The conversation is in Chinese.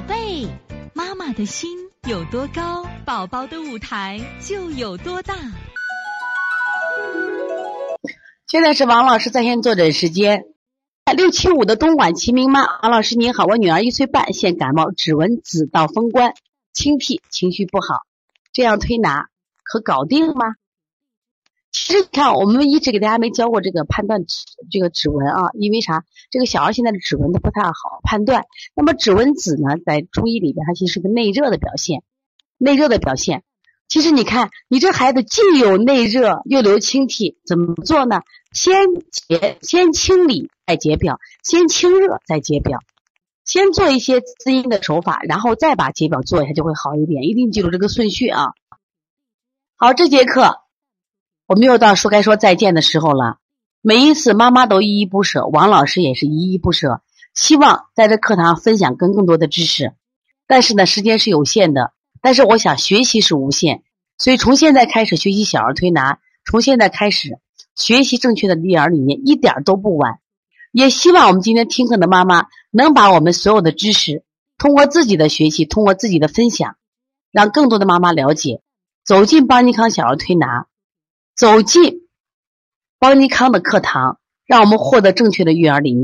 宝贝，妈妈的心有多高，宝宝的舞台就有多大。现在是王老师在线坐诊时间。六七五的东莞齐明妈，王老师您好，我女儿一岁半，现感冒，指纹紫到风关，清涕，情绪不好，这样推拿可搞定吗？其实你看，我们一直给大家没教过这个判断指这个指纹啊，因为啥？这个小孩现在的指纹都不太好判断。那么指纹紫呢，在中医里边，它其实是个内热的表现，内热的表现。其实你看，你这孩子既有内热又流清涕，怎么做呢？先解，先清理再解表，先清热再解表，先做一些滋阴的手法，然后再把解表做一下就会好一点。一定记住这个顺序啊！好，这节课。我们又到说该说再见的时候了，每一次妈妈都依依不舍，王老师也是依依不舍，希望在这课堂分享更更多的知识，但是呢，时间是有限的，但是我想学习是无限，所以从现在开始学习小儿推拿，从现在开始学习正确的育儿理念，一点都不晚。也希望我们今天听课的妈妈能把我们所有的知识，通过自己的学习，通过自己的分享，让更多的妈妈了解，走进邦尼康小儿推拿。走进邦尼康的课堂，让我们获得正确的育儿理念。